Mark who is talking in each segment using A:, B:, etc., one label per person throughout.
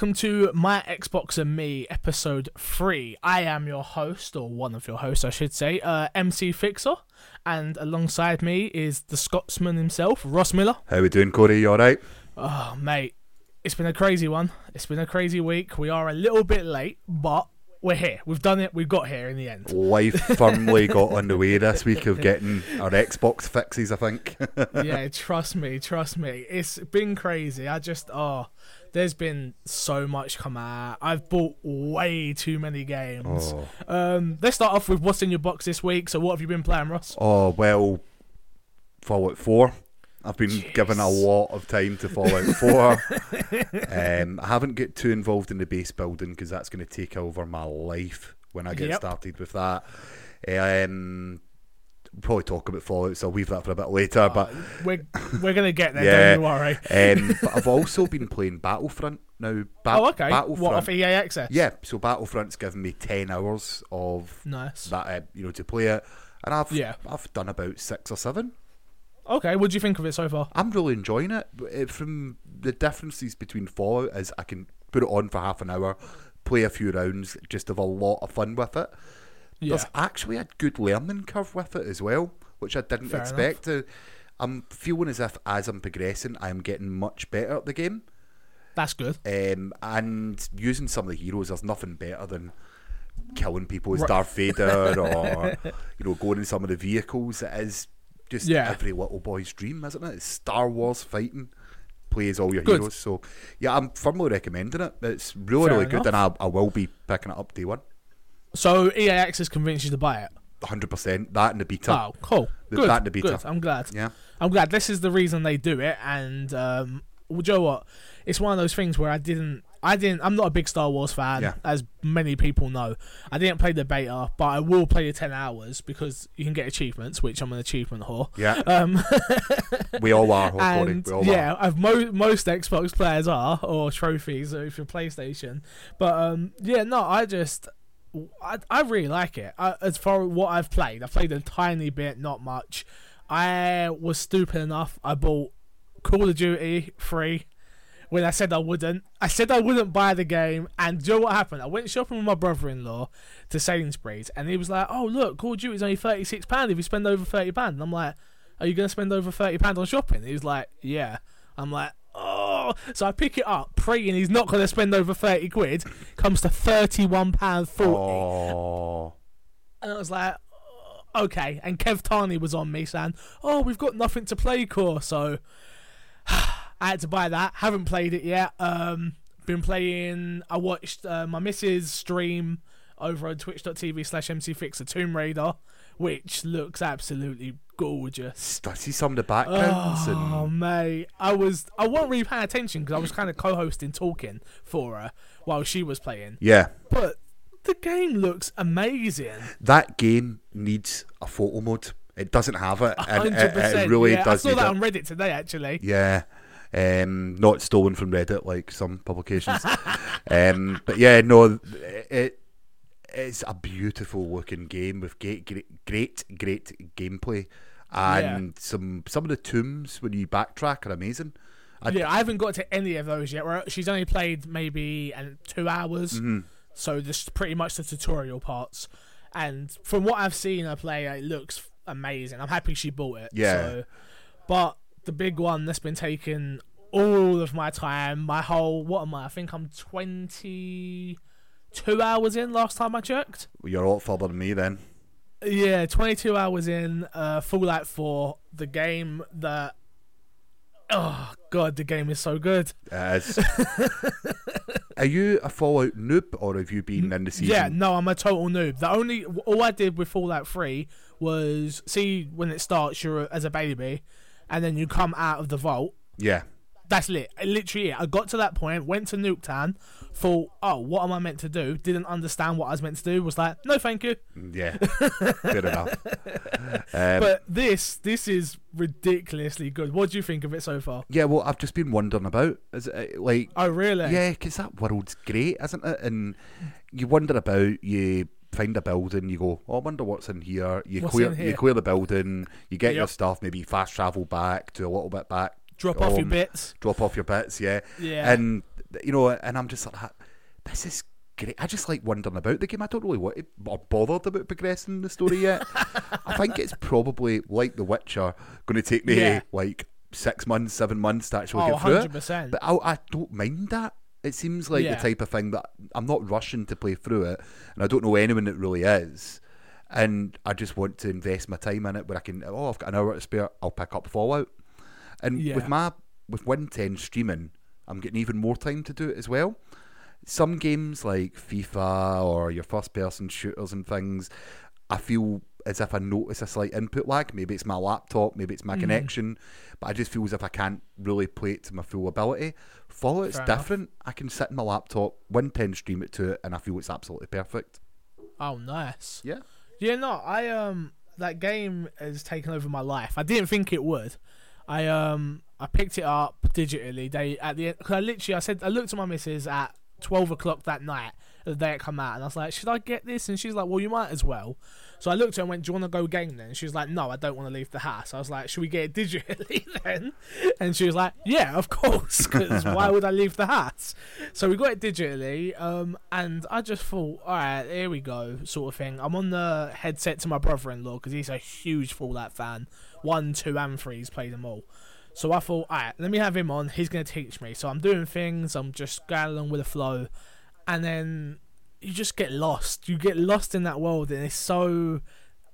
A: Welcome to My Xbox and Me, episode 3. I am your host, or one of your hosts, I should say, uh, MC Fixer, and alongside me is the Scotsman himself, Ross Miller.
B: How we doing, Corey? You all right?
A: Oh, mate, it's been a crazy one. It's been a crazy week. We are a little bit late, but we're here. We've done it. We've got here in the end.
B: Life firmly got underway this week of getting our Xbox fixes. I think.
A: yeah, trust me, trust me. It's been crazy. I just oh, there's been so much come out. I've bought way too many games.
B: Oh.
A: Um, let's start off with what's in your box this week. So, what have you been playing, Ross?
B: oh well, Fallout Four. I've been
A: Jeez.
B: given a lot of time to Fallout Four. um, I haven't get too involved in the base building because that's going to take over my life when I get
A: Yep.
B: started with that. Um, we'll probably talk about Fallout, so I'll leave that for a bit later. but
A: We're we're gonna get there.
B: Yeah.
A: Don't you worry.
B: um, but I've also been playing Battlefront now. Ba-
A: oh, okay.
B: Battlefront.
A: What off EA Access?
B: Yeah, so Battlefront's given me ten hours of
A: Nice.
B: that, uh, you know, to play it, and I've
A: Yeah.
B: I've done about six or seven.
A: Okay. What do you think of it so far?
B: I'm really enjoying it. Uh, From the differences between Fallout is I can put it on for half an hour, play a few rounds, just have a lot of fun with it.
A: Yeah.
B: There's actually a good learning curve with it as well, which I didn't
A: Fair
B: expect. To, I'm feeling as if as I'm progressing, I'm getting much better at the game.
A: That's good.
B: Um, and using some of the heroes, there's nothing better than killing people as
A: Right.
B: Darth Vader or you know going in some of the vehicles. It is just
A: Yeah.
B: every little boy's dream, isn't it? It's Star Wars fighting. Plays all your
A: Good.
B: heroes, so yeah, I'm firmly recommending it. It's really,
A: Fair
B: really good, and I, I will be picking it up day one,
A: So EA Access convinced you to buy it.
B: hundred percent. That and the beta,
A: Oh, cool.
B: The-
A: Good.
B: that and the beta.
A: Good. I'm glad.
B: yeah,
A: I'm glad. This is the reason they do it, and um, well, Joe, what? It's one of those things where I didn't, I didn't. I'm not a big Star Wars fan,
B: Yeah.
A: as many people know. I didn't play the beta, but I will play the ten hours because you can get achievements, which I'm an achievement whore.
B: yeah.
A: Um,
B: we all are,
A: and
B: We all
A: yeah,
B: are.
A: I've mo- most Xbox players are or trophies if you're PlayStation. But um, yeah, no, I just. I, I really like it. I, as far as what I've played, I've played a tiny bit, not much. I was stupid enough. I bought Call of Duty free when I said I wouldn't. I said I wouldn't buy the game, and do you know what happened? I went shopping with my brother-in-law to Sainsbury's, and he was like, "Oh look, Call of Duty's only thirty-six pound if you spend over thirty pound." And I'm like, "Are you gonna spend over thirty pound on shopping?" He was like, "Yeah." I'm like, "Oh!" So I pick it up, praying he's not gonna spend over thirty quid. Comes to thirty-one pound forty.
B: Oh,
A: And I was like, "Oh, okay. And Kev Tarney was on me saying, oh, we've got nothing to play, core. So I had to buy that. Haven't played it yet. Um, been playing. I watched uh, my missus stream over on twitch.tv slash mcfixer Tomb Raider, which looks absolutely gorgeous.
B: I see some of the backgrounds
A: Oh
B: and
A: mate, I was I wasn't really paying attention because I was kind of co-hosting, talking for her while she was playing.
B: yeah.
A: But the game looks amazing.
B: That game needs a photo mode. It doesn't have it, and it, it really
A: yeah,
B: does
A: I saw that
B: it.
A: on Reddit today, actually.
B: Yeah. Um, not stolen from Reddit like some publications. um, but yeah, no, it it's a beautiful looking game with great, great, great, great gameplay, and some some of the tombs when you backtrack are amazing. I-
A: yeah, I haven't got to any of those yet. Where she's only played maybe uh, two hours,
B: Mm-hmm.
A: so just pretty much the tutorial parts. And from what I've seen her play, it looks amazing. I'm happy she bought it.
B: Yeah.
A: So, but the big one that's been taking all of my time, my whole what am I? I think I'm 22 hours in. Last time I checked.
B: You're a lot further than me then.
A: Yeah, 22 hours in, uh, Fallout 4, the game that. Oh, God, the game is so good.
B: It is. are you a Fallout noob or have you been in the season?
A: Yeah, no, I'm a total noob. The only. All I did with Fallout 3 was see when it starts, you're as a baby, and then you come out of the vault.
B: Yeah.
A: That's lit. Literally, it. I got to that point, went to Nuketown, thought, oh, what am I meant to do? Didn't understand what I was meant to do. Was like, no, thank you.
B: Yeah. Good enough. Um,
A: But this, this is ridiculously good. What do you think of it so far?
B: yeah, well, I've just been wondering about. Is it uh, like
A: Oh, really?
B: Yeah, because that world's great, isn't it? And you wonder about, you find a building, you go, oh, I wonder what's in here. You
A: What's
B: clear,
A: in here?
B: you clear the building, you get your stuff, maybe fast travel back to a little bit back,
A: Drop off your bits.
B: drop off your bits, yeah.
A: Yeah.
B: And you know, and I'm just like, this is great. I just like wondering about the game. I don't really want to, or bothered about progressing the story yet. I think it's probably like The Witcher, going to take me
A: Yeah.
B: like six months, seven months to actually
A: Oh,
B: get through it.
A: 100%.
B: But I, I don't mind that. It seems like
A: Yeah.
B: the type of thing that I'm not rushing to play through it, and I don't know anyone that really is. And I just want to invest my time in it where I can. Oh, I've got an hour to spare. I'll pick up Fallout. And
A: Yeah.
B: with my with Win Ten streaming, I'm getting even more time to do it as well. Some games like FIFA or your first person shooters and things, I feel as if I notice a slight input lag. Maybe it's my laptop, maybe it's my
A: Mm-hmm.
B: connection, but I just feel as if I can't really play it to my full ability. Fallout's
A: Fair enough.
B: different. I can sit in my laptop, Win Ten stream it to it, and I feel it's absolutely perfect.
A: Oh, nice.
B: Yeah.
A: Yeah, no, I um that game has taken over my life. I didn't think it would. I um I picked it up digitally. They at the cause I literally I said I looked at my missus at twelve o'clock that night the day it come out, and I was like, should I get this? And she's like, well, you might as well. So I looked at her and went, do you want to go game then? And she was like, no, I don't want to leave the house. I was like, should we get it digitally then? And she was like, yeah, of course, because why would I leave the house? So we got it digitally, um, and I just thought, all right, here we go, sort of thing. I'm on the headset to my brother-in-law because he's a huge Fallout fan. One, two, and three. He's played them all. So I thought, all right, let me have him on. He's going to teach me. So I'm doing things. I'm just going along with the flow, and then you just get lost. You get lost in that world, and it's so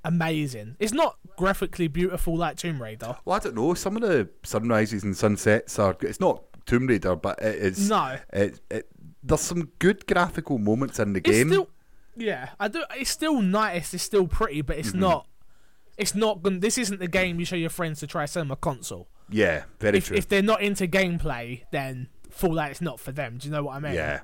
A: amazing. It's not graphically beautiful like Tomb Raider.
B: Well, I don't know. Some of the sunrises and sunsets are. It's not Tomb Raider, but it is.
A: No,
B: It, it, there's some good graphical moments in the
A: it's
B: game.
A: still, yeah, I do. It's still nice. It's still pretty, but it's mm-hmm. not. It's not. This isn't the game you show your friends to try sell them a console.
B: yeah, very
A: If
B: true.
A: if they're not into gameplay, then Fallout is not for them. Do you know what I mean?
B: yeah,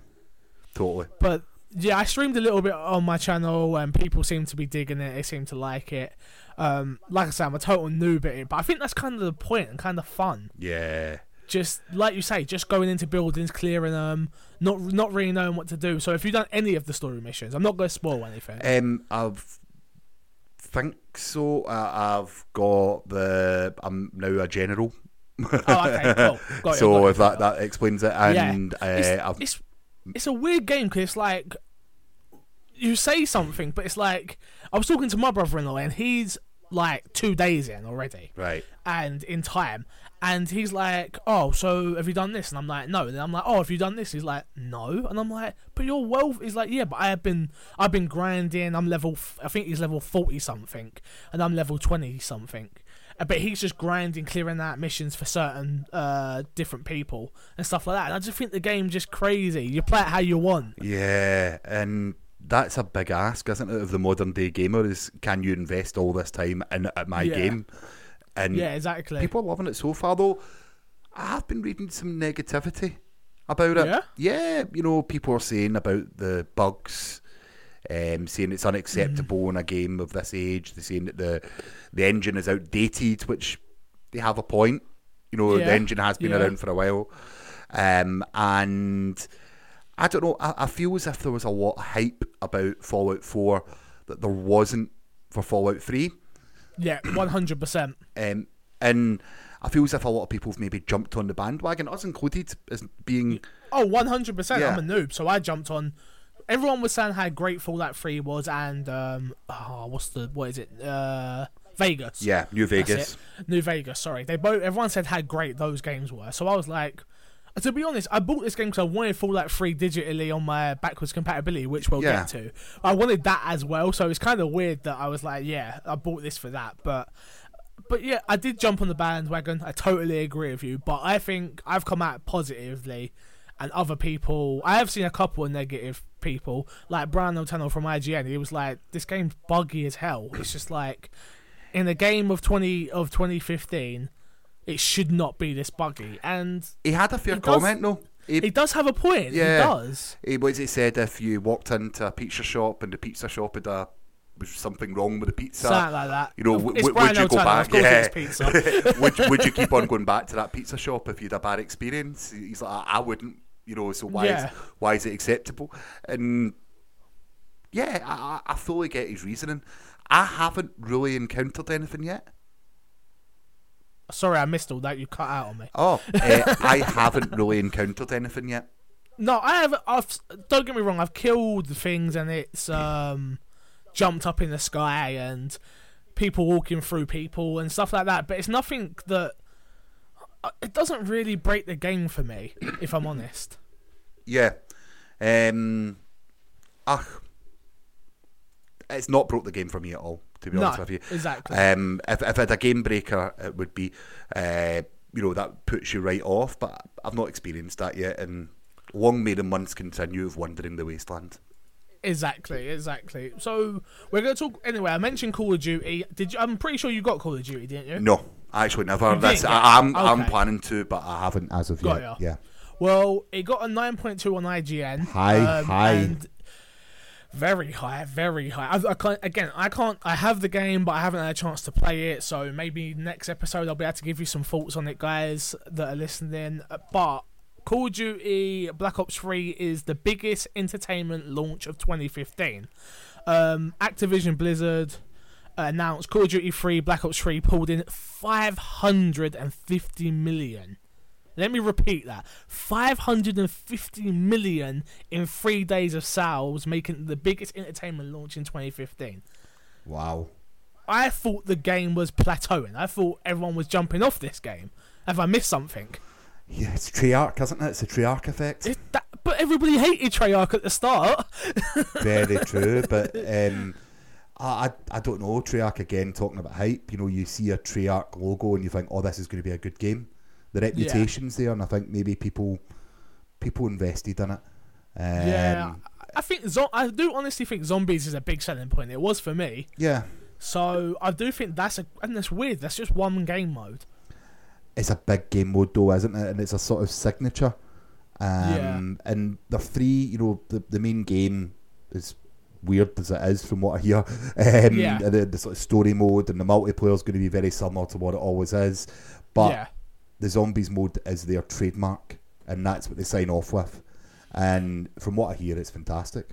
B: totally.
A: But yeah, I streamed a little bit on my channel, and people seem to be digging it. They seem to like it. Um, like I said, I'm a total noob at it, but I think that's kind of the point and kind of fun.
B: Yeah.
A: Just like you say, just going into buildings, clearing them, not not really knowing what to do. So if you've done any of the story missions, I'm not going to spoil anything.
B: Um, I've think so. Uh, I've got the. I'm now a general.
A: oh, okay, cool. Got you,
B: so
A: got
B: if
A: you.
B: that that explains it,
A: Yeah.
B: and uh,
A: it's,
B: I've
A: it's it's a weird game because it's like you say something, but it's like I was talking to my brother-in-law and he's like two days in already.
B: right.
A: and in time. And he's like, "Oh, so have you done this?" And I'm like, "No." And I'm like, "Oh, have you done this?" He's like, "No." And I'm like, "But you're well." He's like, "Yeah, but I have been, I've been grinding. I'm level, f- I think he's level forty something, and I'm level twenty something." Uh, But he's just grinding, clearing out missions for certain uh, different people and stuff like that. And I just think the game's just crazy. You play it how you want.
B: Yeah, and that's a big ask, isn't it, of the modern day gamer? Is can you invest all this time in at my
A: Yeah.
B: game? And
A: Yeah, exactly.
B: people are loving it so far, though. I have been reading some negativity about it.
A: Yeah?
B: Yeah, you know, people are saying about the bugs, um, saying it's unacceptable in a game of this age. They're saying that the the engine is outdated, which they have a point. You know,
A: Yeah,
B: the engine has been
A: yeah.
B: around for a while, um, and I don't know. I, I feel as if there was a lot of hype about Fallout Four that there wasn't for Fallout Three.
A: yeah, one hundred percent.
B: Um, and I feel as if a lot of people have maybe jumped on the bandwagon, us included, as being
A: Oh, 100%.
B: Yeah.
A: I'm a noob, so I jumped on. Everyone was saying how great Fallout 3 was, and, um, oh, what's the, what is it? Uh, Vegas.
B: yeah, New Vegas.
A: New Vegas, sorry. They both, everyone said how great those games were. So I was like, to be honest, I bought this game because I wanted Fallout 3 digitally on my backwards compatibility, which we'll
B: Yeah.
A: get to. I wanted that as well, so it's kind of weird that I was like, yeah, I bought this for that. But but yeah, I did jump on the bandwagon. I totally agree with you. But I think I've come out positively, and other people, I have seen a couple of negative people, like Brian Altano from IGN. He was like, "This game's buggy as hell." It's just like in a game of twenty of 2015, it should not be this buggy. And
B: He had a fair
A: does-
B: comment, though. He,
A: he does have a point.
B: Yeah.
A: He does.
B: he was he said if you walked into a pizza shop and the pizza shop had a was something wrong with the pizza,
A: Something like that.
B: you know, w- w- would you go back? Yeah.
A: pizza.
B: would would you keep on going back to that pizza shop if you had a bad experience? He's like, I, I wouldn't, you know. So why
A: Yeah.
B: is why is it acceptable? And yeah, I, I fully get his reasoning. I haven't really encountered anything yet.
A: Sorry, I missed all that. You cut out on me.
B: Oh, uh, I haven't really encountered anything yet
A: No, I have. I've don't get me wrong. I've killed things and it's um jumped up in the sky and people walking through people and stuff like that. But it's nothing that it doesn't really break the game for me, if I'm honest.
B: Yeah. Um, ah, it's not broke the game for me at all. To be
A: No,
B: honest with you,
A: exactly.
B: Um, if if it had a game breaker, it would be, uh, you know, that puts you right off. But I've not experienced that yet, and long may the months continue of wandering the wasteland.
A: Exactly, exactly. So we're going to talk anyway. I mentioned Call of Duty. Did you? I'm pretty sure you got Call of Duty, didn't you?
B: No, actually, never.
A: You
B: That's,
A: didn't
B: I, I'm I'm
A: okay.
B: planning to, but I haven't as of
A: Got
B: yet.
A: ya.
B: Yeah.
A: Well, it got a 9.2 on IGN.
B: High, high.
A: and very high, very high. I, I can't, again, I can't. I have the game, but I haven't had a chance to play it. So maybe next episode I'll be able to give you some thoughts on it, guys that are listening. Uh, But Call of Duty Black Ops 3 is the biggest entertainment launch of 2015. Um, Activision Blizzard announced Call of Duty 3 Black Ops 3 pulled in 550 million. Let me repeat that. 550 million in three days of sales, making the biggest entertainment launch in 2015.
B: Wow.
A: I thought the game was plateauing. I thought everyone was jumping off this game. Have I missed something?
B: Yeah, it's Treyarch, isn't it? It's a Treyarch effect.
A: That, but everybody hated Treyarch at the start.
B: Very true, but um, I, I don't know. Treyarch again talking about hype. You know, you see a Treyarch logo and you think, oh, this is going to be a good game. The reputation's there, and I think maybe people people invested in it. Um,
A: yeah, I think zo- I do honestly think zombies is a big selling point. It was for me,
B: yeah.
A: so I do think that's a and that's weird. That's just one game mode.
B: It's a big game mode though, isn't it? And it's a sort of signature. Um, And the three, you know, the, the main game is weird as it is from what I hear. Um,
A: Yeah.
B: and the, the sort of story mode and the multiplayer is going to be very similar to what it always is. But
A: yeah,
B: the zombies mode is their trademark, and that's what they sign off with. And from what I hear, it's fantastic.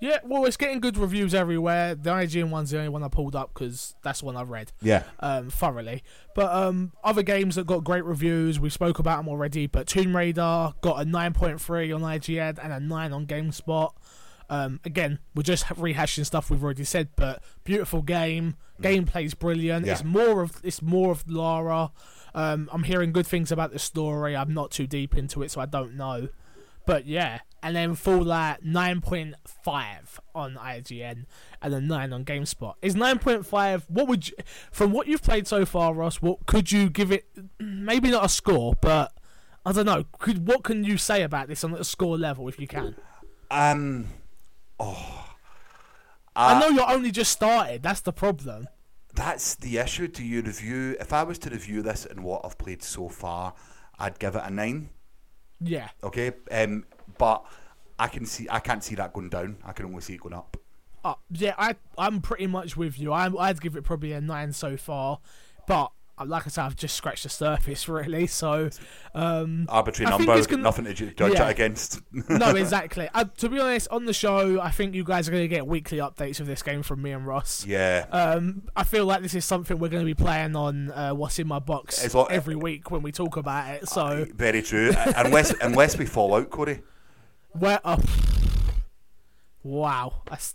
A: yeah. Well, it's getting good reviews everywhere. The IGN one's the only one I pulled up because that's the one I've read.
B: Yeah,
A: um, thoroughly. But um, other games that got great reviews, we spoke about them already. But Tomb Raider got a 9.3 on IGN and a 9 on GameSpot. Um, again, we're just rehashing stuff we've already said, but beautiful game. Gameplay's brilliant.
B: Yeah.
A: It's more of it's more of Lara. Um, I'm hearing good things about the story. I'm not too deep into it, so I don't know. But yeah, and then Fallout 9.5 on IGN and a 9 on GameSpot. Is 9.5 what would you from what you've played so far, Ross, what could you give it maybe not a score, but I don't know. Could what can you say about this on a score level if you can?
B: um, oh,
A: I
B: Uh,
A: know you're only just started, that's the problem.
B: that's the issue to you review. If I was to review this and what I've played so far, I'd give it a nine.
A: Yeah.
B: Okay, um, but I can see I can't see that going down. I can only see it going up.
A: Uh, yeah, I I'm pretty much with you. I I'd give it probably a nine so far, but like I said, I've just scratched the surface really. So, um,
B: Arbitrary
A: I think
B: number,
A: gonna-
B: nothing to ju- judge
A: Yeah.
B: it against.
A: no, exactly. Uh, to be honest, on the show, I think you guys are going to get weekly updates of this game from me and Ross.
B: yeah,
A: Um, I feel like this is something we're going to be playing on uh, What's in My Box every week when we talk about it. So,
B: very true. Uh, unless unless we fall out, Corey.
A: where? Oh, wow, that's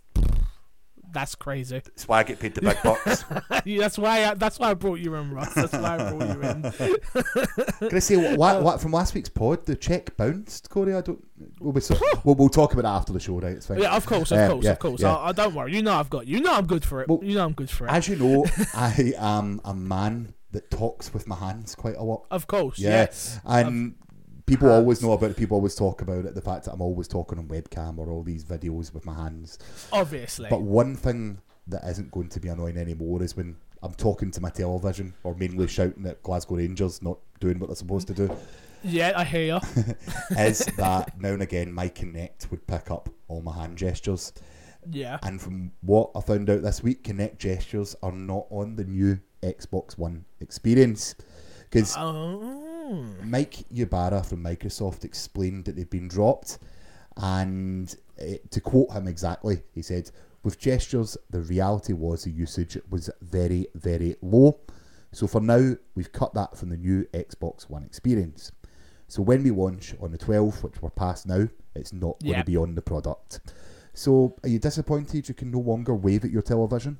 A: that's crazy.
B: That's why I get paid the big bucks.
A: that's why. I, that's why I brought you in, Ross. That's why I brought you in.
B: Can I say what, what, what from last week's pod? The check bounced, Corey. I don't. We'll, be so, we'll, we'll talk about it after the show, right? It's fine.
A: Yeah, of course, of
B: Um,
A: course,
B: yeah,
A: of course.
B: yeah.
A: I, I don't worry. You know I've got you. You know I'm good for it.
B: Well,
A: you know I'm good for it.
B: As you know, I am a man that talks with my hands quite a lot.
A: of course.
B: Yeah,
A: Yes.
B: and people always know about it. People always talk about it. The fact that I'm always talking on webcam or all these videos with my hands.
A: Obviously.
B: But one thing that isn't going to be annoying anymore is when I'm talking to my television or mainly shouting at Glasgow Rangers not doing what they're supposed to do.
A: yeah, I hear you.
B: is that now and again my Kinect would pick up all my hand gestures.
A: Yeah.
B: And from what I found out this week, Kinect gestures are not on the new Xbox One experience. Because
A: oh.
B: Mike Ybarra from Microsoft explained that they've been dropped. And eh, to quote him exactly, he said, With gestures, the reality was the usage was very, very low. So for now, we've cut that from the new Xbox One experience. So when we launch on the 12th, which we're past now, it's not going
A: Yeah.
B: to be on the product. So are you disappointed you can no longer wave at your television?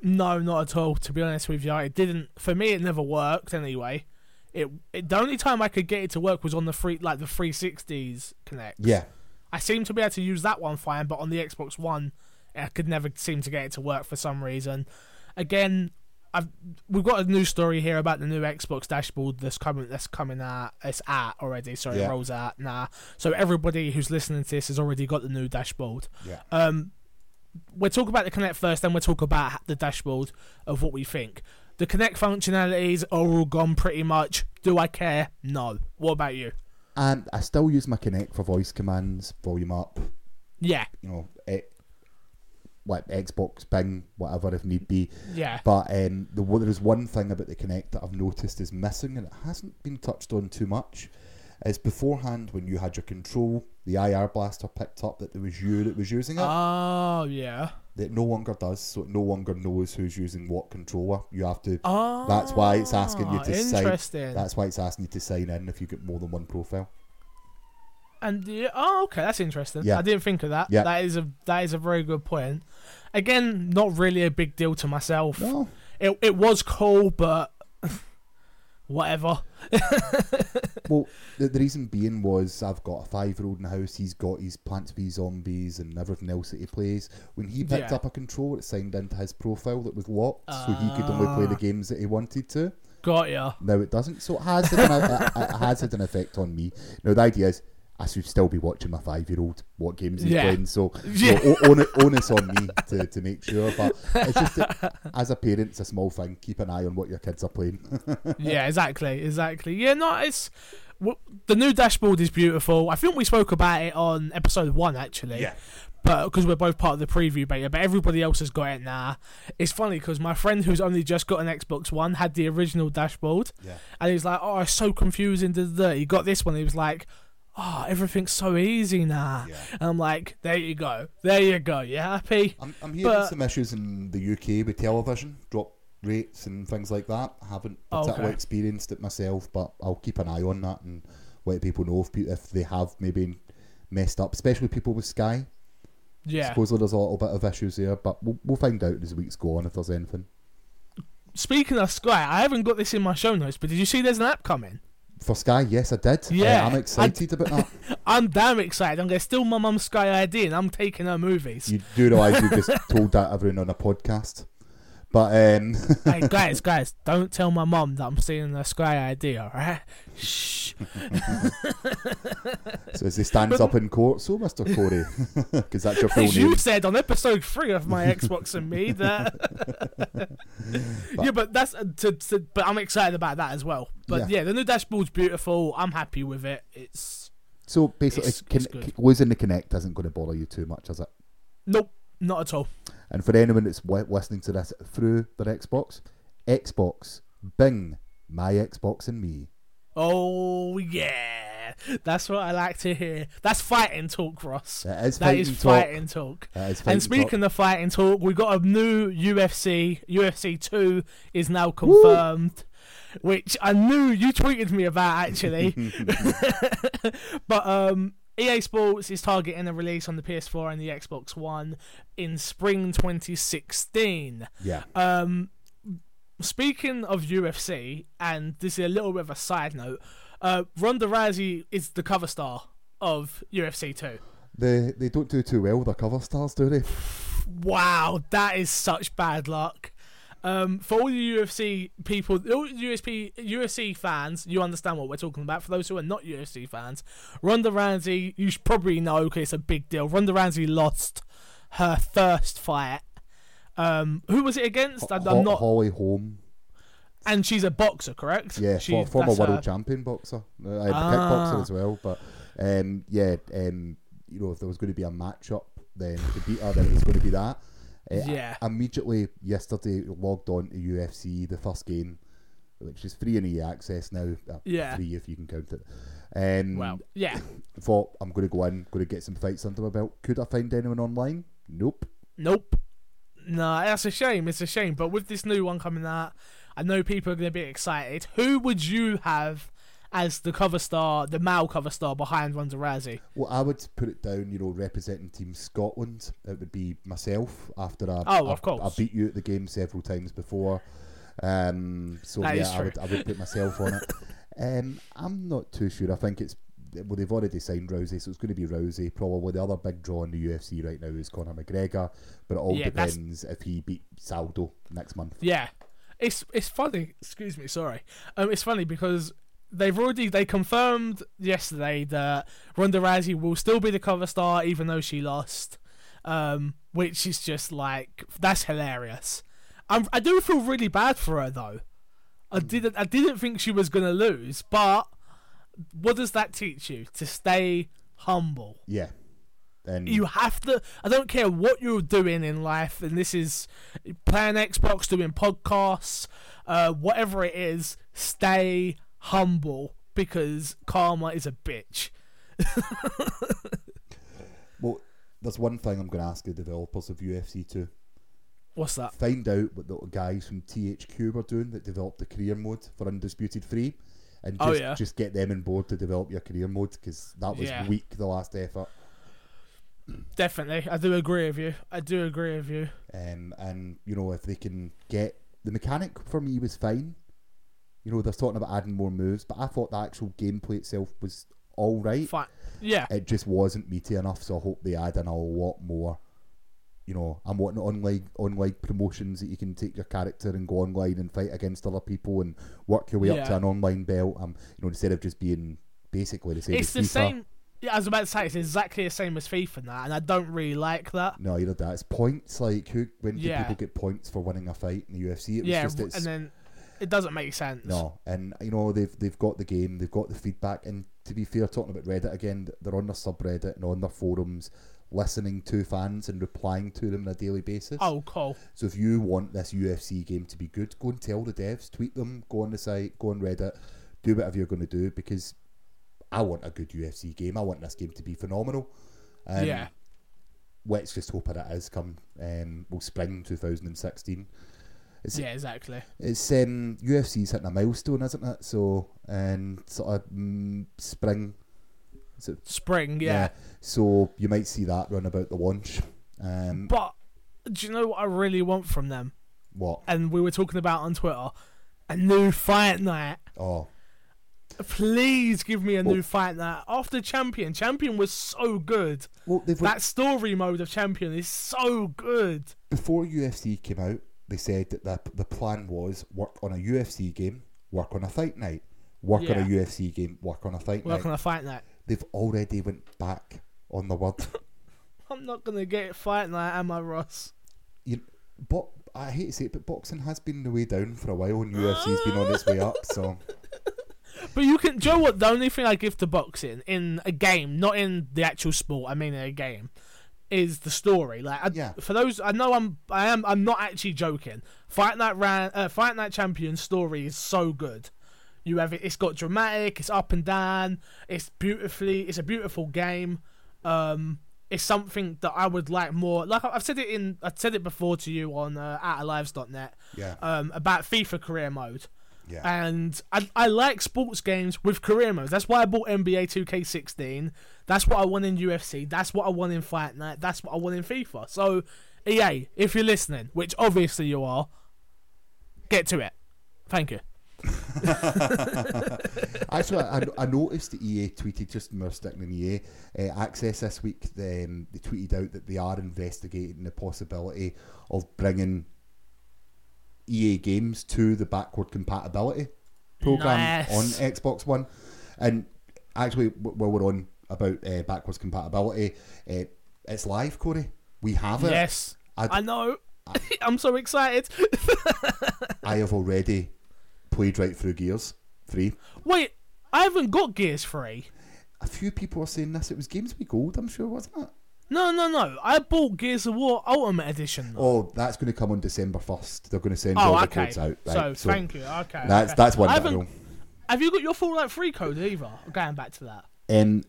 A: No, not at all. To be honest with you, it didn't. For me, it never worked anyway. It, it the only time I could get it to work was on the free like the 360s Kinect.
B: Yeah.
A: I seem to be able to use that one fine, but on the Xbox One, I could never seem to get it to work for some reason. Again, I've we've got a new story here about the new Xbox dashboard that's coming. That's coming out. It's out already. Sorry,
B: Yeah.
A: it rolls out now. So everybody who's listening to this has already got the new dashboard.
B: Yeah.
A: Um, we'll talk about the Kinect first, then we'll talk about the dashboard of what we think. The Kinect functionalities are all gone pretty much. Do I care? No. What about you?
B: And I still use my Kinect for voice commands, volume up,
A: Yeah,
B: you know, eh, like Xbox, Bing, whatever if need be.
A: yeah,
B: But um, the, there is one thing about the Kinect that I've noticed is missing, and it hasn't been touched on too much. Is beforehand when you had your control, the IR blaster picked up that it was you that was using it.
A: Oh yeah.
B: It no longer does, so it no longer knows who's using what controller. You have to.
A: Oh,
B: That's why it's asking you to sign.
A: Interesting.
B: That's why it's asking you to sign in if you get more than one profile.
A: And yeah, oh, okay, that's interesting.
B: Yeah.
A: I didn't think of that.
B: Yeah.
A: That is a that is a very good point. Again, not really a big deal to myself.
B: No,
A: It it was cool, but whatever.
B: well, the, the reason being was I've got a five-year-old in the house. He's got his Plants v Zombies and everything else that he plays. When he picked
A: Yeah.
B: up a controller, it signed into his profile that was locked, so he could only play the
A: Ah.
B: games that he wanted to.
A: Got ya.
B: Now it doesn't, so it has had an, it, it has had an effect on me. Now the idea is. I should still be watching my five-year-old what games he's
A: Yeah.
B: playing, so,
A: Yeah.
B: on, onus on me to, to make sure. But it's just as a parent, it's a small thing. Keep an eye on what your kids are playing.
A: yeah, exactly, exactly. Yeah, no, it's the new dashboard is beautiful. I think we spoke about it on episode one actually. Yeah. But because we're both part of the preview beta, but everybody else has got it now. It's funny because my friend who's only just got an Xbox One had the original dashboard,
B: Yeah.
A: and he's like, "Oh, it's so confusing." He got this one. He was like, "Oh, everything's so easy now."
B: Yeah.
A: And I'm like, "There you go, there you go. You happy?"
B: I'm, I'm hearing
A: But-
B: some issues in the UK with television, drop rates and things like that. I haven't particularly
A: Okay.
B: experienced it myself, but I'll keep an eye on that and let people know if, if they have maybe messed up, especially people with Sky.
A: Yeah.
B: Supposedly there's a little bit of issues there, but we'll, we'll find out as the weeks go on if there's anything.
A: Speaking of Sky, I haven't got this in my show notes, but did you see there's an app coming?
B: For Sky, yes, I did. Uh,
A: Yeah,
B: I'm excited about that.
A: I'm damn excited. I'm gonna steal my mum's Sky ID and I'm taking her movies.
B: You do realise you just told that everyone on a podcast. But um,
A: hey guys, guys, don't tell my mom that I'm stealing her Sky ID, alright? Shh.
B: so as he stands up in court, so Mr. Corey, because that's your full
A: As
B: name.
A: you said on episode three of my Xbox and me that Yeah, but that's uh, to, to but I'm excited about that as well. But
B: Yeah.
A: yeah, the new dashboard's beautiful. I'm happy with it. It's
B: So basically,
A: It's-
B: con-
A: it's
B: losing the Kinect isn't going to bother you too much, is it?
A: nope, not at all.
B: And for anyone that's w- listening to this through their Xbox, Xbox, Bing, my Xbox and me.
A: Oh yeah, that's what I like to hear. That's fighting talk, Ross.
B: It is
A: That
B: fighting
A: is
B: talk.
A: fighting talk.
B: Fighting
A: And speaking of fighting talk, we got a new UFC. UFC two is now confirmed, which I knew you tweeted me about actually. but um, EA Sports is targeting a release on the PS4 and the Xbox One in spring 2016.
B: Yeah.
A: Um, speaking of UFC, and this is a little bit of a side note, uh, Ronda Rousey is the cover star of UFC 2.
B: They they don't do too well with their cover stars, do they?
A: Wow, that is such bad luck. Um, for all the UFC people, all USP, UFC fans, you understand what we're talking about. For those who are not UFC fans, Ronda Rousey, you should probably know because it's a big deal. Ronda Rousey lost her first fight. Um, who was it against? I-
B: Ho-
A: I'm not,
B: Holly Holm.
A: and she's a boxer, correct?
B: Yeah,
A: She-
B: for, former world
A: her-
B: champion boxer. Uh,
A: Ah.
B: kickboxer as well. But um, yeah, um, you know, if there was going to be a matchup, then to beat her, then it was going to be that. Uh,
A: Yeah.
B: Immediately yesterday, logged on to UFC, the first game, which is free in EA access now. Uh,
A: Yeah.
B: Free if you can count it. Um,
A: Well, yeah,
B: Thought I'm going to go in, going to get some fights under my belt. Could I find anyone online? Nope.
A: nope. No, that's a shame. It's a shame. But with this new one coming out, I know people are going to be excited. Who would you have as the cover star, the male cover star behind Ronda Rousey.
B: Well, I would put it down, you know, representing Team Scotland. It would be myself after I,
A: Oh,
B: I,
A: of course.
B: I beat you at the game several times before. Um, so
A: That
B: yeah, I would, I would put myself on it. Um, I'm not too sure. I think it's well, they've already signed Rousey, so it's going to be Rousey. Probably the other big draw in the UFC right now is Conor McGregor, but it all
A: Yeah, that's-
B: depends if he beat Saldo next month.
A: Yeah, it's it's funny. Excuse me, sorry. Um, it's funny because they've already they confirmed yesterday that Ronda Rousey will still be the cover star even though she lost. Um, which is just like that's hilarious. I'm, I do feel really bad for her though. I didn't I didn't think she was gonna lose, but what does that teach you? To stay humble.
B: Yeah, and
A: You have to. I don't care what you're doing in life, and this is playing Xbox, doing podcasts, uh, whatever it is. Stay humble because karma is a bitch.
B: well, there's one thing I'm going to ask the developers of UFC to
A: What's that?
B: find out what the guys from THQ were doing that developed the career mode for Undisputed Free, and just,
A: Oh, yeah.
B: just get them on board to develop your career mode because that was
A: Yeah.
B: weak the last effort.
A: Definitely, I do agree with you. I do agree with you.
B: Um, and you know if they can get the mechanic for me was fine. You know they're talking about adding more moves, but I thought the actual gameplay itself was all right.
A: Fine. Yeah,
B: It just wasn't meaty enough, so I hope they add in a lot more. You know, I'm wanting online online promotions that you can take your character and go online and fight against other people and work your way up to an online belt. Um, you know, instead of just being basically the same
A: it's the
B: FIFA.
A: same. Yeah, I was about to say it's exactly the same as FIFA now, and I don't really like that.
B: No, either that. It's points. Like who? When do
A: Yeah.
B: people get points for winning a fight in the UFC? It was
A: yeah,
B: just it's
A: and then it doesn't make sense.
B: no. And you know they've they've got the game, they've got the feedback, and to be fair, talking about Reddit again, they're on their subreddit and on their forums, listening to fans and replying to them on a daily basis.
A: Oh, cool.
B: So if you want this UFC game to be good, go and tell the devs, tweet them, go on the site, go on Reddit, do whatever you're going to do because I want a good UFC game. I want this game to be phenomenal. Um,
A: yeah,
B: Let's just hope that it is come um, well spring 2016. It's
A: yeah, exactly.
B: it's um, UFC's hitting a milestone, isn't it? So and sort of mm, spring. Is it?
A: Spring, yeah.
B: So you might see that run about the launch. Um,
A: But do you know what I really want from them?
B: what?
A: And we were talking about on Twitter a new fight night.
B: Oh,
A: Please give me a
B: Well-
A: new fight night after Champion. Champion was so good.
B: well, they've
A: That story mode of Champion is so good.
B: before UFC came out, they said that the, the plan was work on a UFC game, work on a fight night, work on a UFC game, work on a fight
A: Work
B: night.
A: Work on a fight night.
B: They've already went back on the word.
A: I'm not gonna get fight night, am I, Ross?
B: you, but I hate to say it, but boxing has been the way down for a while, and UFC's been on its way up. So
A: But you can. Do you know what? The only thing I give to boxing in a game, not in the actual sport, I mean in a game, is the story. Like, I,
B: Yeah.
A: for those, I know I'm, I am, I'm not actually joking. Fight Night ran, uh, Fight Night Champion story is so good. You have it. It's got dramatic. It's up and down. It's beautifully. It's a beautiful game. Um, it's something that I would like more. Like I've said it in, I've said it before to you on uh, outoflives.net
B: yeah,
A: um, about FIFA career mode.
B: yeah.
A: And I, I like sports games with career modes. That's why I bought NBA 2K16. That's what I want in UFC. That's what I want in Fight Night. That's what I want in FIFA. So, EA, if you're listening, which obviously you are, get to it. Thank you.
B: Actually, I, I noticed that EA tweeted just when we were sticking in EA uh, Access this week. Um, they tweeted out that they are investigating the possibility of bringing EA games to the backward compatibility program
A: Nice.
B: on Xbox One. And actually, while we're on about uh, backwards compatibility, uh, it's live, Corey. We have it.
A: Yes.
B: I-
A: I know. I'm so excited.
B: I have already played right through Gears 3.
A: Wait, I haven't got Gears 3.
B: A few people are saying this. It was Games with Gold, I'm sure, wasn't it?
A: No, no, no. I bought Gears of War Ultimate Edition. though.
B: Oh, that's going to come on December first. They're going to send
A: Oh,
B: all the codes out.
A: so,
B: Right,
A: thank you. Okay.
B: That's
A: okay.
B: that's one
A: I
B: that
A: haven't-
B: know.
A: Have you got your Fallout 3 code either? Going back to that.
B: Um,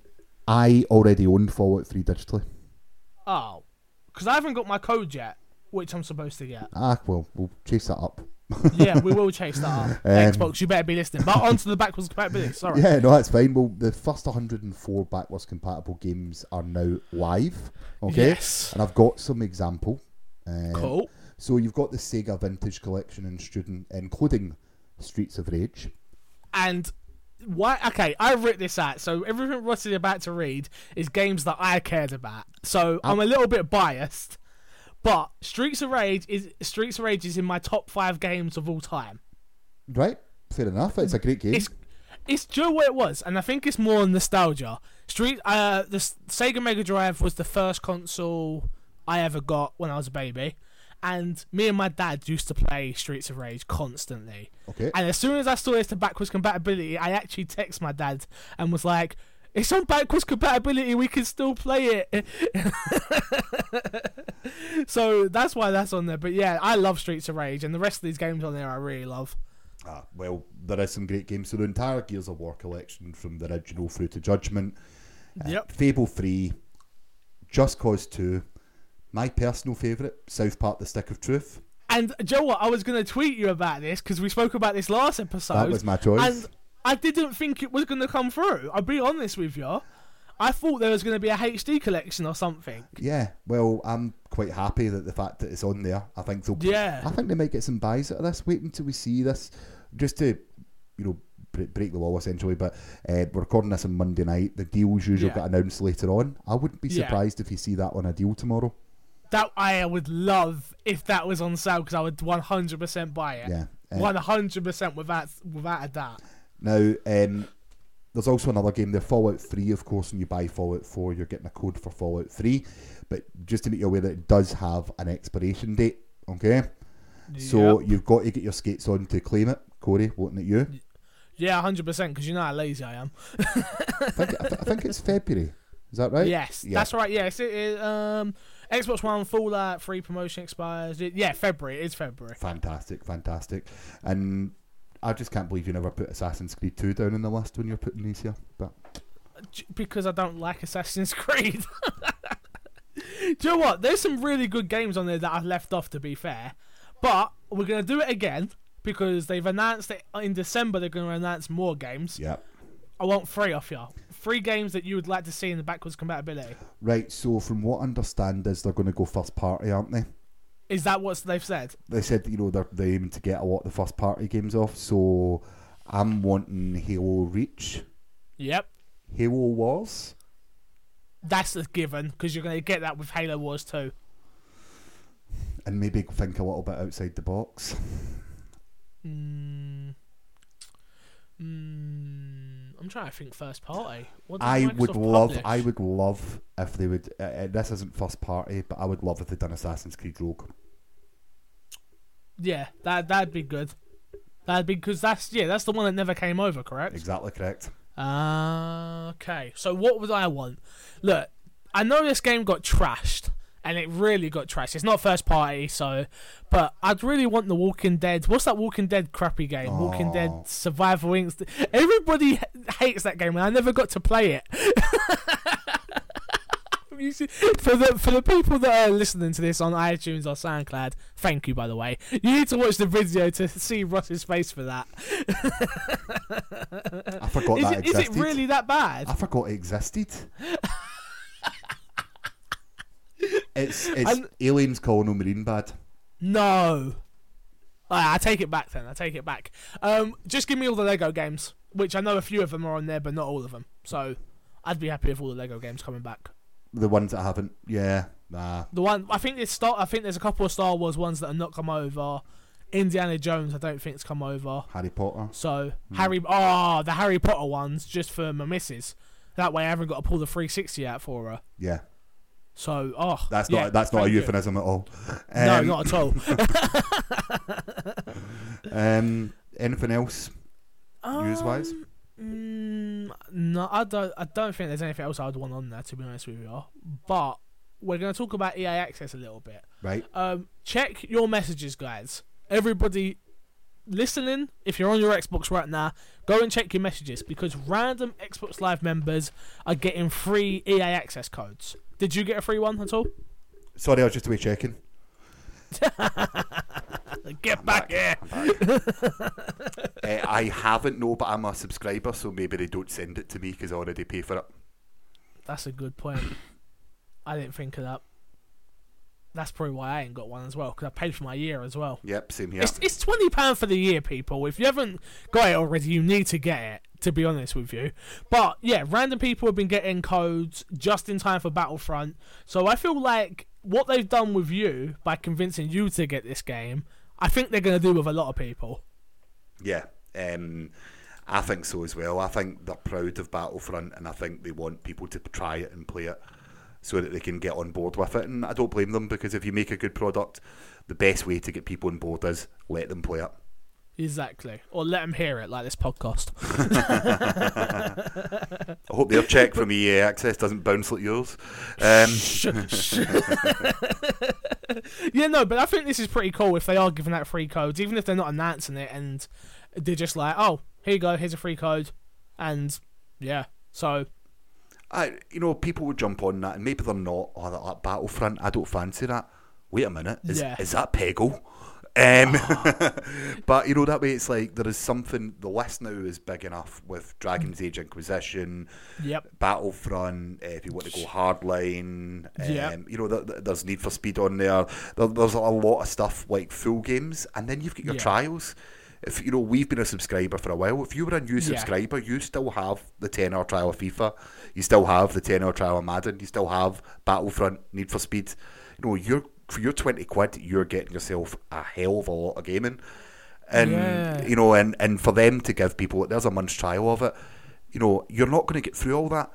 B: I already owned Fallout 3 digitally.
A: Oh, because I haven't got my code yet, which I'm supposed to get.
B: Ah, well, we'll chase that up
A: yeah, we will chase that up.
B: Um,
A: Xbox, you better be listening. But on to the backwards compatibility. Sorry.
B: Yeah, no, that's fine. Well, the first 104 backwards compatible games are now live. Okay,
A: Yes.
B: and I've got some example. Um,
A: Cool.
B: So you've got the Sega Vintage Collection, and student, including Streets of Rage.
A: And why? Okay, I wrote this out. So everything Ross is about to read is games that I cared about. So I'm a little bit biased, but Streets of Rage is Streets of Rage is in my top five games of all time.
B: Right, fair enough. It's a great game.
A: It's it's do you know what it was, and I think it's more nostalgia. Street, uh, the Sega Mega Drive was the first console I ever got when I was a baby, and me and my dad used to play Streets of Rage constantly.
B: okay.
A: And as soon as I saw this the backwards compatibility, I actually text my dad and was like, "It's on backwards compatibility. We can still play it." so that's why that's on there. But yeah, I love Streets of Rage, and the rest of these games on there I really love.
B: Ah, well, there is some great games. So the entire Gears of War collection, from the original through to Judgment, uh,
A: Yep.
B: Fable Three, Just Cause Two, my personal favourite, South Park: The Stick of Truth.
A: And Joe, you know what? I was going to tweet you about this because we spoke about this last episode.
B: that was my choice.
A: and I didn't think it was going to come through. I'll be honest with you. I thought there was going to be a HD collection or something.
B: yeah, well, I'm quite happy that the fact that it's on there. I think they'll.
A: Yeah.
B: I think they might get some buys out of this. Wait until we see this, just to, you know, break, the law essentially. But uh, we're recording this on Monday night. The deals usually
A: Yeah.
B: get announced later on. I wouldn't be
A: Yeah.
B: surprised if you see that on a deal tomorrow.
A: That I would love if that was on sale because I would 100% buy it.
B: Yeah. Uh,
A: 100% without without a doubt.
B: Now, um, there's also another game there, Fallout 3, of course. and you buy Fallout 4, you're getting a code for Fallout 3. But just to make you aware that it does have an expiration date, okay? So you've got to get your skates on to claim it. Corey, looking at you.
A: yeah, 100% because you know how lazy I am.
B: I think, I, th- I think it's February. Is that right?
A: Yes,
B: Yeah.
A: that's right. Yes, it is. Um, Xbox One Fallout free promotion expires. It- yeah, February. It's February.
B: Fantastic, fantastic. And I just can't believe you never put Assassin's Creed 2 down in the list when you're putting these here. But
A: because I don't like Assassin's Creed. Do you know what? There's some really good games on there that I've left off. To be fair, but we're gonna do it again because they've announced it in December. They're gonna announce more games.
B: yeah.
A: I want three off you. Three games that you would like to see in the backwards compatibility.
B: Right, so from what I understand is they're going to go first party, aren't they?
A: Is that what they've said?
B: they said you know they're, they're aiming to get a lot of the first party games off. So I'm wanting Halo Reach,
A: Yep.
B: Halo Wars,
A: That's a given because you're gonna get that with Halo Wars too.
B: and maybe think a little bit outside the box.
A: Mm. Mm. I'm trying to think first party.
B: I would love,
A: publish?
B: I would love if they would. Uh, uh, this isn't first party, but I would love if they'd done Assassin's Creed Rogue.
A: Yeah, that that'd be good. That'd be because that's yeah, that's the one that never came over, correct?
B: Exactly correct.
A: Uh, okay. So what would I want? Look, I know this game got trashed, and it really got trashed. It's not first party, so, but I'd really want the Walking Dead. What's that Walking Dead crappy game? Walking Dead
B: Oh.
A: Survival Inc. Everybody hates that game, and I never got to play it. For the for the people that are listening to this on iTunes or SoundCloud, thank you by the way. You need to watch the video to see Ross's face for that.
B: I forgot
A: Is
B: that
A: it, is
B: existed.
A: it really that bad?
B: I forgot it existed. it's it's
A: And-
B: Aliens: Colonial Marine bad.
A: No. Alright, I take it back then. I take it back. Um, just give me all the Lego games, which I know a few of them are on there, but not all of them. So I'd be happy with all the Lego games coming back.
B: The ones that haven't, yeah, nah.
A: The one I think there's Star. I think there's a couple of Star Wars ones that have not come over. Indiana Jones, I don't think it's come over.
B: Harry Potter.
A: So Harry, oh, the Harry Potter ones just for my missus. That way, I haven't got to pull the 360 out for her.
B: Yeah,
A: So, oh,
B: that's
A: yeah,
B: not that's not a
A: thank you.
B: euphemism at all.
A: No,
B: Um,
A: not at all.
B: Um, anything else?
A: Um, Mm, no, I don't. I don't think there's anything else I'd want on there. To be honest with you, but we're going to talk about EA Access a little bit.
B: Right.
A: Um, check your messages, guys. Everybody listening, if you're on your Xbox right now, go and check your messages because random Xbox Live members are getting free EA Access codes. Did you get a free one at all?
B: Sorry, I was just away checking.
A: Get back, here.
B: uh, I haven't no, but I'm a subscriber, so maybe they don't send it to me because I already pay for it.
A: That's a good point. I didn't think of that. That's probably why I ain't got one as well because I paid for my year as well.
B: Yep, same here.
A: It's, it's twenty pound for the year, people. If you haven't got it already, you need to get it. To be honest with you, but yeah, random people have been getting codes just in time for Battlefront. So I feel like what they've done with you by convincing you to get this game, I think they're going to do with a lot of people.
B: Yeah, um, I think so as well. I think they're proud of Battlefront, and I think they want people to try it and play it so that they can get on board with it. And I don't blame them because if you make a good product, the best way to get people on board is let them play it.
A: Exactly, or let them hear it like this podcast.
B: I hope their check from EA Access doesn't bounce like yours. Um,
A: yeah, no, but I think this is pretty cool if they are giving out free codes, even if they're not announcing it and they're just like, oh, here you go, here's a free code, and yeah, so.
B: I, you know, people would jump on that, and maybe they're not. Oh, that, that Battlefront, I don't fancy that. Wait a minute, is
A: Yeah.
B: is that Peggle? Um, but you know that way, it's like there is something. The list now is big enough with Dragon's Age Inquisition,
A: Yep.
B: Battlefront. Uh, if you want to go hardline, um,
A: Yeah.
B: you know th- th- there's Need for Speed on there. there. There's a lot of stuff like full games, and then you've got your
A: Yeah.
B: trials. If you know we've been a subscriber for a while. If you were a new
A: Yeah.
B: subscriber, you still have the ten hour trial of FIFA. You still have the ten hour trial of Madden. You still have Battlefront, Need for Speed. You know you're for your twenty quid, you're getting yourself a hell of a lot of gaming. And
A: Yeah.
B: you know, and, and for them to give people there's a month's trial of it, you know, you're not going to get through all that,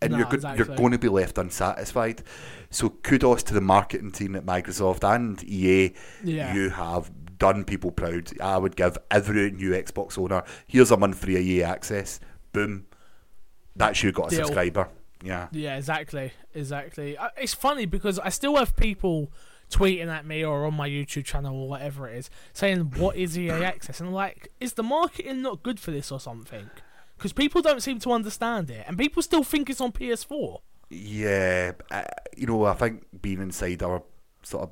B: and you're go-
A: exactly.
B: you're going to be left unsatisfied. So kudos to the marketing team at Microsoft and EA.
A: Yeah.
B: You have done people proud. I would give every new Xbox owner here's a month free EA access. Boom, that's you got a
A: Deal.
B: subscriber. Yeah.
A: Yeah, exactly, exactly. Uh, It's funny because I still have people tweeting at me or on my YouTube channel or whatever it is saying, "What is EA Access?" And I'm like, is the marketing not good for this or something? Because people don't seem to understand it, and people still think it's on PS4.
B: Yeah, uh, you know, I think being inside our sort of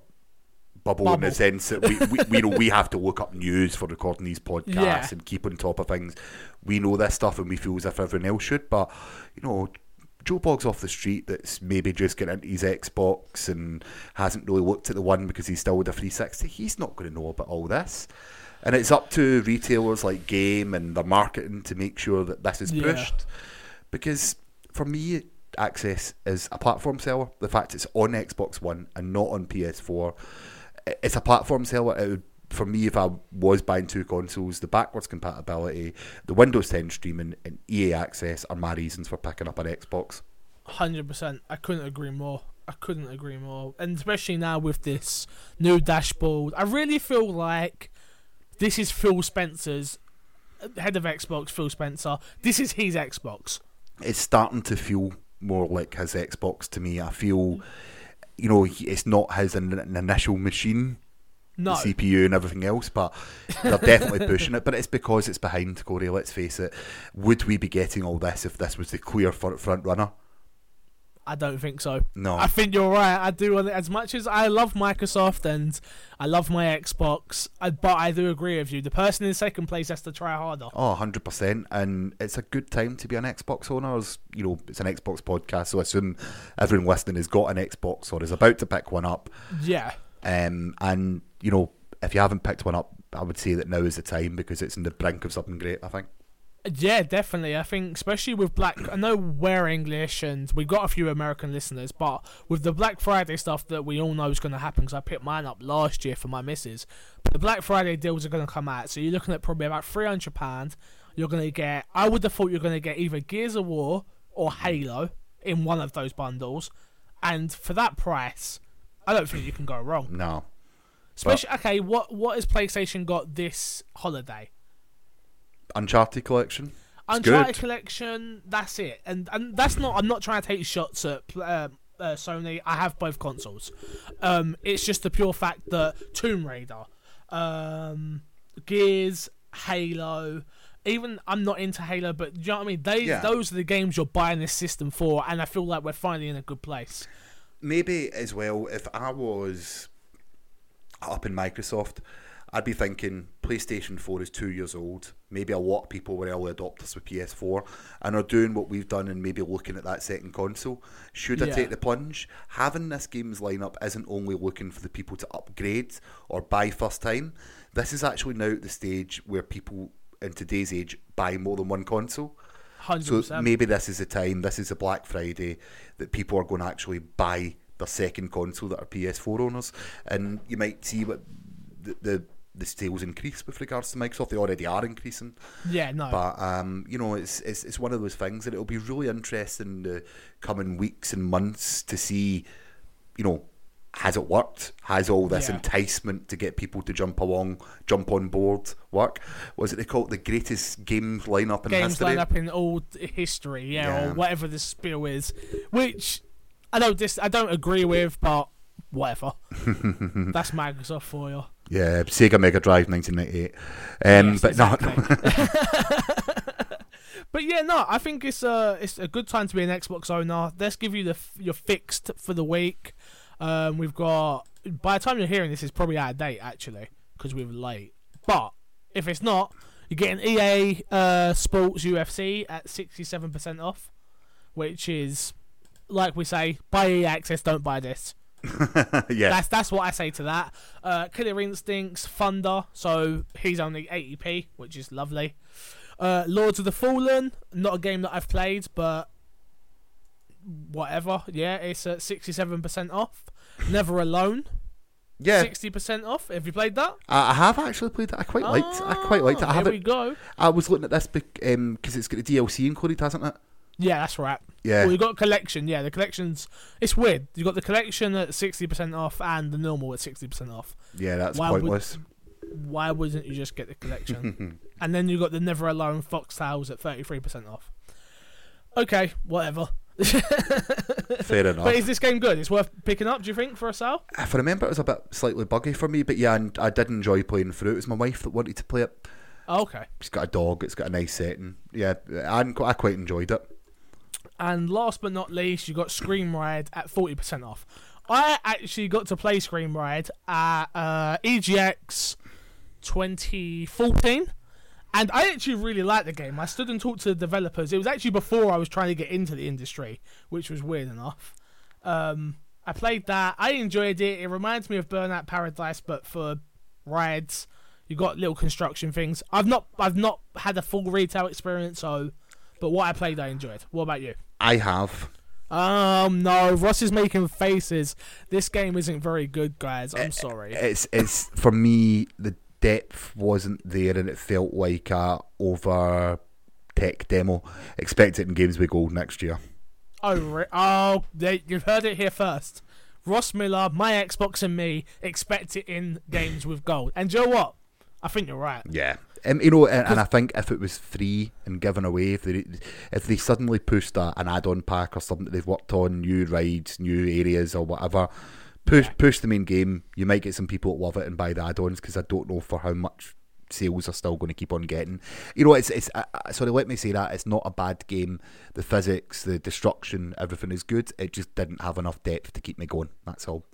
B: bubble, in the sense that we, we, we know we have to look up news for recording these podcasts
A: Yeah.
B: and keep on top of things. We know this stuff and we feel as if everyone else should, but you know, Joe Boggs off the street that's maybe just getting into his Xbox and hasn't really looked at the one because he's still with a 360. He's not going to know about all this. And it's up to retailers like Game and the marketing to make sure that this is
A: Yeah.
B: pushed. Because for me, Access is a platform seller. The fact it's on Xbox One and not on PS4, i- it's a platform seller. It would, for me, if I was buying two consoles, the backwards compatibility, the Windows 10 streaming, and EA Access are my reasons for picking up an Xbox.
A: Hundred percent. I couldn't agree more. I couldn't agree more. And especially now with this new dashboard, I really feel like this is Phil Spencer's uh, head of Xbox. Phil Spencer. This is his Xbox.
B: It's starting to feel more like his Xbox to me. I feel, you know, he- it's not his an initial machine.
A: No,
B: the CPU and everything else, but they're definitely pushing it. But it's because it's behind Corey. Let's face it. Would we be getting all this if this was the clear front front runner?
A: I don't think so.
B: No.
A: I think you're right. I do. As much as I love Microsoft and I love my Xbox, I, but I do agree with you. The person in second place has to try harder.
B: Oh, 100%. And it's a good time to be an Xbox owner. As, you know, it's an Xbox podcast, so I assume everyone listening has got an Xbox or is about to pick one up.
A: Yeah.
B: Um, and, you know, if you haven't picked one up, I would say that now is the time because it's in the brink of something great, I think.
A: Yeah, definitely. I think, especially with Black, I know we're English and we've got a few American listeners, but with the Black Friday stuff that we all know is going to happen, because I picked mine up last year for my missus, but the Black Friday deals are going to come out, so you're looking at probably about three hundred pound. You're going to get, I would have thought you're going to get either Gears of War or Halo in one of those bundles, and for that price, I don't think you can go wrong.
B: No.
A: Especially, okay, what what has PlayStation got this holiday?
B: Uncharted collection. It's
A: Uncharted
B: good.
A: collection. That's it, and and that's not. I'm not trying to take shots at uh, uh, Sony. I have both consoles. Um, it's just the pure fact that Tomb Raider, um, Gears, Halo. Even I'm not into Halo, but you know what I mean? They
B: Yeah.
A: those are the games you're buying this system for, and I feel like we're finally in a good place.
B: maybe as well if I was up in Microsoft, I'd be thinking PlayStation 4 is two years old. Maybe a lot of people were early adopters with PS4 and are doing what we've done and maybe looking at that second console. Should I
A: Yeah.
B: take the plunge? Having this game's lineup isn't only looking for the people to upgrade or buy first time. This is actually now at the stage where people in today's age buy more than one console.
A: Hundred
B: So maybe this is the time, this is a Black Friday that people are going to actually buy their second console that are PS4 owners, and you might see what the the, the sales increase with regards to Microsoft. They already are increasing,
A: Yeah, no.
B: but um, you know, it's, it's it's one of those things that it'll be really interesting the coming weeks and months to see, you know. Has it worked? Has all this
A: Yeah.
B: enticement to get people to jump along, jump on board work? Was it they call it the greatest games lineup in
A: games
B: history?
A: line up in all history, yeah,
B: Yeah.
A: or whatever the spiel is, which I don't dis- I don't agree with, but whatever. That's Microsoft for you.
B: Yeah, Sega Mega Drive 1998. Um,
A: Yes,
B: but no,
A: exactly. but yeah, no, I think it's a it's a good time to be an Xbox owner. Let's give you the your fixed for the week. Um, we've got by the time you're hearing this, it's probably out of date actually because we're late. But if it's not, you're getting EA uh, Sports UFC at sixty seven percent off, which is like we say, buy EA access, don't buy this.
B: yeah,
A: That's that's what I say to that. Uh, Killer Instincts, Thunder, so he's only 80p, which is lovely. Uh, Lords of the Fallen, not a game that I've played, but whatever. Yeah, it's at 67% off. Never Alone,
B: yeah.
A: 60% off. Have you played that?
B: I have actually played that. I quite liked. I quite liked it. I
A: Oh,
B: have
A: Here we go.
B: I was looking at this because it's got the DLC included, hasn't it?
A: Yeah, that's right.
B: Yeah,
A: Well, you got collection. Yeah, the collection's it's weird. You got the collection at 60% off and the normal at 60% off.
B: yeah. That's
A: Why would-
B: pointless.
A: Why wouldn't you just get the collection? and then you got the Never Alone Foxtails at 33% off. Okay, whatever.
B: Fair enough.
A: But is this game good? It's worth picking up, do you think, for a sale?
B: if I remember, it was a bit slightly buggy for me, but yeah, and I did enjoy playing through it. It was my wife that wanted to play it.
A: Oh, okay.
B: It's got a dog. It's got a nice setting. Yeah, I, I quite enjoyed it.
A: And last but not least, you got ScreamRide at 40% off. I actually got to play ScreamRide at uh, EGX 2014. And I actually really liked the game. I stood and talked to the developers. It was actually before I was trying to get into the industry, which was weird enough. Um, I played that. I enjoyed it. It reminds me of Burnout Paradise, but for rides. You got little construction things. I've not, I've not had a full retail experience, so, but what I played, I enjoyed. What about you?
B: I have.
A: Um, no, Ross is making faces. This game isn't very good, guys. I'm sorry.
B: It's it's for me the depth wasn't there, and it felt like a over tech demo. Expect it in Games with Gold next year.
A: Oh, re- oh, they, you've heard it here first. Ross Miller, my Xbox, and me expect it in games with gold. And do you know what? I think you're right.
B: Yeah. Um, you know, and, and I think if it was free and given away, if they if they suddenly pushed a, an add-on pack or something that they've worked on, new rides, new areas or whatever, push
A: Yeah.
B: push the main game, you might get some people that love it and buy the add-ons because I don't know for how much sales are still going to keep on getting. You know, it's it's uh, uh, sorry, let me say that it's not a bad game. The physics, the destruction, everything is good. It just didn't have enough depth to keep me going. That's all.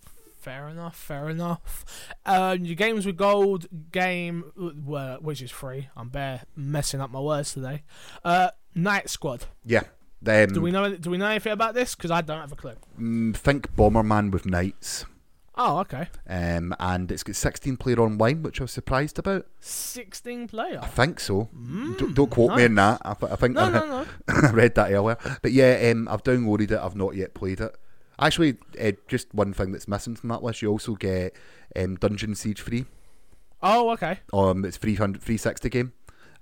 A: Fair enough, fair enough. Um, your games with gold game, uh, which is free. I'm bare messing up my words today. Uh, Knight Squad.
B: Yeah. Um,
A: Do we know? Do we know anything about this? Because I don't have a clue.
B: mm, think Bomberman with knights.
A: Oh, okay.
B: Um, and it's got 16 player online, which I was surprised about.
A: 16 player.
B: I think so. don't, don't quote me on that. I, th- I think
A: No,
B: I,
A: no, no.
B: I read that earlier. But yeah, um, I've downloaded it. I've not yet played it. Actually, uh, just one thing that's missing from that list, you also get um, Dungeon Siege free.
A: Oh, okay.
B: Um, it's 300, 360 game,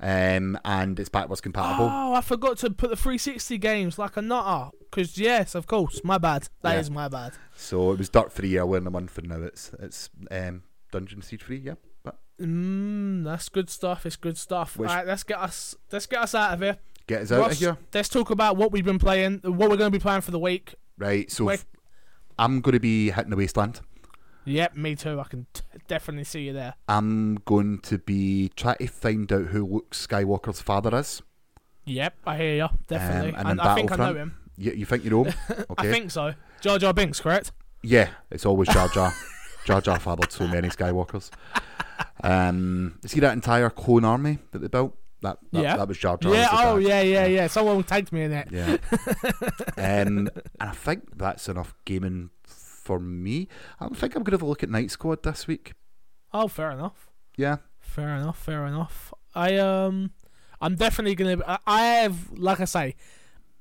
B: um, and it's backwards compatible.
A: Oh, I forgot to put the 360 games like a nutter. Because, yes, of course. My bad. That is
B: Yeah.
A: my bad.
B: So it was dirt free earlier in the month, and now it's it's um, Dungeon Siege free. Yeah, but
A: Mmm, that's good stuff. It's good stuff.
B: Which-
A: All right, let's get us let's get us out of here.
B: get us out
A: Ross,
B: of here.
A: Let's talk about what we've been playing, what we're going to be playing for the week.
B: Right. So f- I'm going to be hitting the wasteland.
A: Yep, me too. I can t- definitely see you there.
B: I'm going to be trying to find out who Luke Skywalker's father is.
A: Yep, I hear you. Definitely.
B: Um, and
A: and I think I know him.
B: You, you think you know him? Okay.
A: I think so. Jar Jar Binks, correct?
B: Yeah, it's always Jar Jar. Jar Jar fathered so many Skywalkers. Um, see that entire clone army that they built? That that,
A: Yeah.
B: that was Jar Jar.
A: yeah. Oh, yeah, yeah, yeah. Someone tagged me in it.
B: Yeah. um, and I think that's enough gaming for me. I think I'm going to have a look at Knight Squad this week.
A: Oh, fair enough.
B: Yeah.
A: Fair enough. Fair enough. I um, I'm definitely gonna. I, I have, like I say,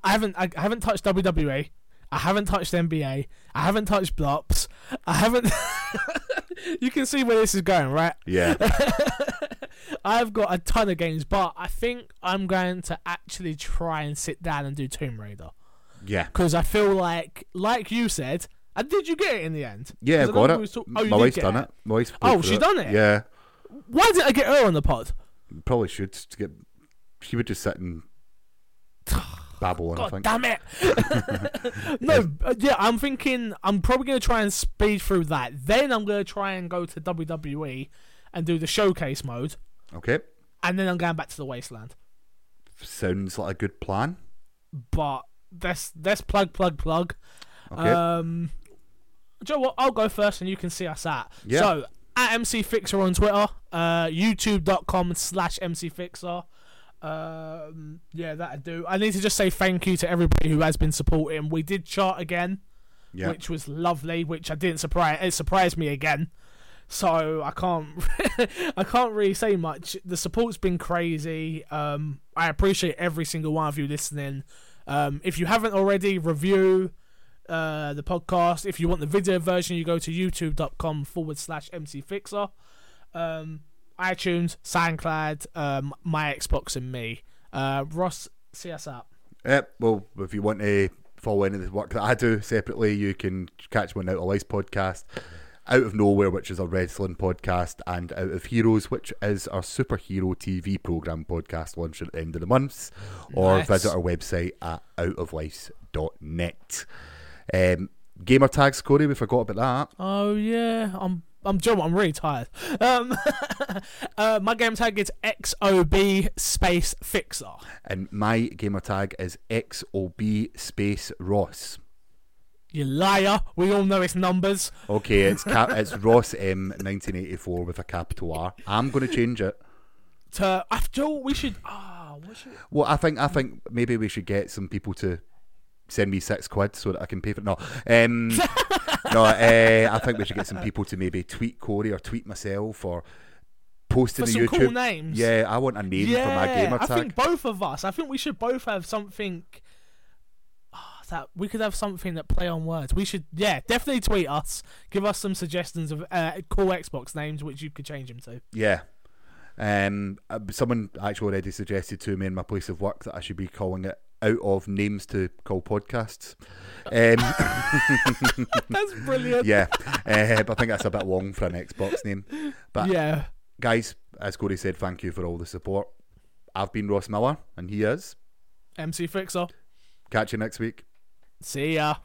A: I haven't. I, I haven't touched WWE. I haven't touched NBA. I haven't touched Blops. I haven't. you can see where this is going, right?
B: Yeah.
A: I've got a ton of games, but I think I'm going to actually try and sit down and do Tomb Raider
B: Yeah.
A: because I feel like, like you said, and did you get it in the end?
B: Yeah,
A: I
B: I've got it.
A: talk- oh, you
B: My wife's done it. My wife's
A: Oh, she done it?
B: Yeah.
A: Why did I get her on the pod?
B: Probably should to get. She would just sit and babble on. I
A: God
B: think.
A: damn it! no, uh, yeah, I'm thinking I'm probably going to try and speed through that. Then I'm going to try and go to WWE and do the showcase mode,
B: Okay.
A: and then I'm going back to the wasteland.
B: Sounds like a good plan.
A: But let's let's plug plug plug.
B: Okay.
A: Um, do you know what? I'll go first, and you can see us at.
B: Yeah.
A: So at MC Fixer on Twitter, uh, YouTube.com slash MC Fixer. Um, yeah, that I do. I need to just say thank you to everybody who has been supporting. We did chart again.
B: yeah.
A: which was lovely, which I didn't surprise. It surprised me again, so I can't. I can't really say much. The support's been crazy. Um, I appreciate every single one of you listening. Um, if you haven't already, review uh, the podcast. If you want the video version, you go to youtube.com forward slash mcfixer. Um, iTunes, SoundCloud, um, my Xbox, and me. Uh, Ross, see us out.
B: Yep. Well, if you want to follow any of the work that I do separately, you can catch me on Out of Lives podcast, Out of Nowhere, which is a wrestling podcast, and Out of Heroes, which is our superhero TV program podcast launch at the end of the month. Or
A: Nice.
B: visit our website at outoflives.net. Um, gamer tags, Corey, we forgot about that.
A: Oh yeah, I'm. I'm Joe. I'm really tired. Um, uh, my game tag is XOB space fixer.
B: And my gamer tag is XOB space Ross.
A: You liar. We all know it's numbers.
B: Okay, it's cap- it's Ross M 1984 with a capital R. I'm going to change it.
A: To after all, we should. Ah, what should?
B: Well, I think I think maybe we should get some people to send me six quid so that I can pay for it. No, um, no. Uh, I think we should get some people to maybe tweet Corey or tweet myself or post in
A: For
B: the
A: some
B: YouTube.
A: cool names.
B: Yeah, I want a name for my gamer
A: I think both of us. I think we should both have something. That we could have something that play on words. We should, yeah, definitely tweet us. Give us some suggestions of uh, cool Xbox names, which you could change them to.
B: Yeah. Um, uh, someone actually already suggested to me in my place of work that I should be calling it out of names to call podcasts. Um,
A: That's brilliant.
B: yeah, uh, but I think that's a bit long for an Xbox name. But
A: yeah.
B: guys, as Corey said, thank you for all the support. I've been Ross Miller, and he is.
A: MC Fixer.
B: Catch you next week.
A: See ya.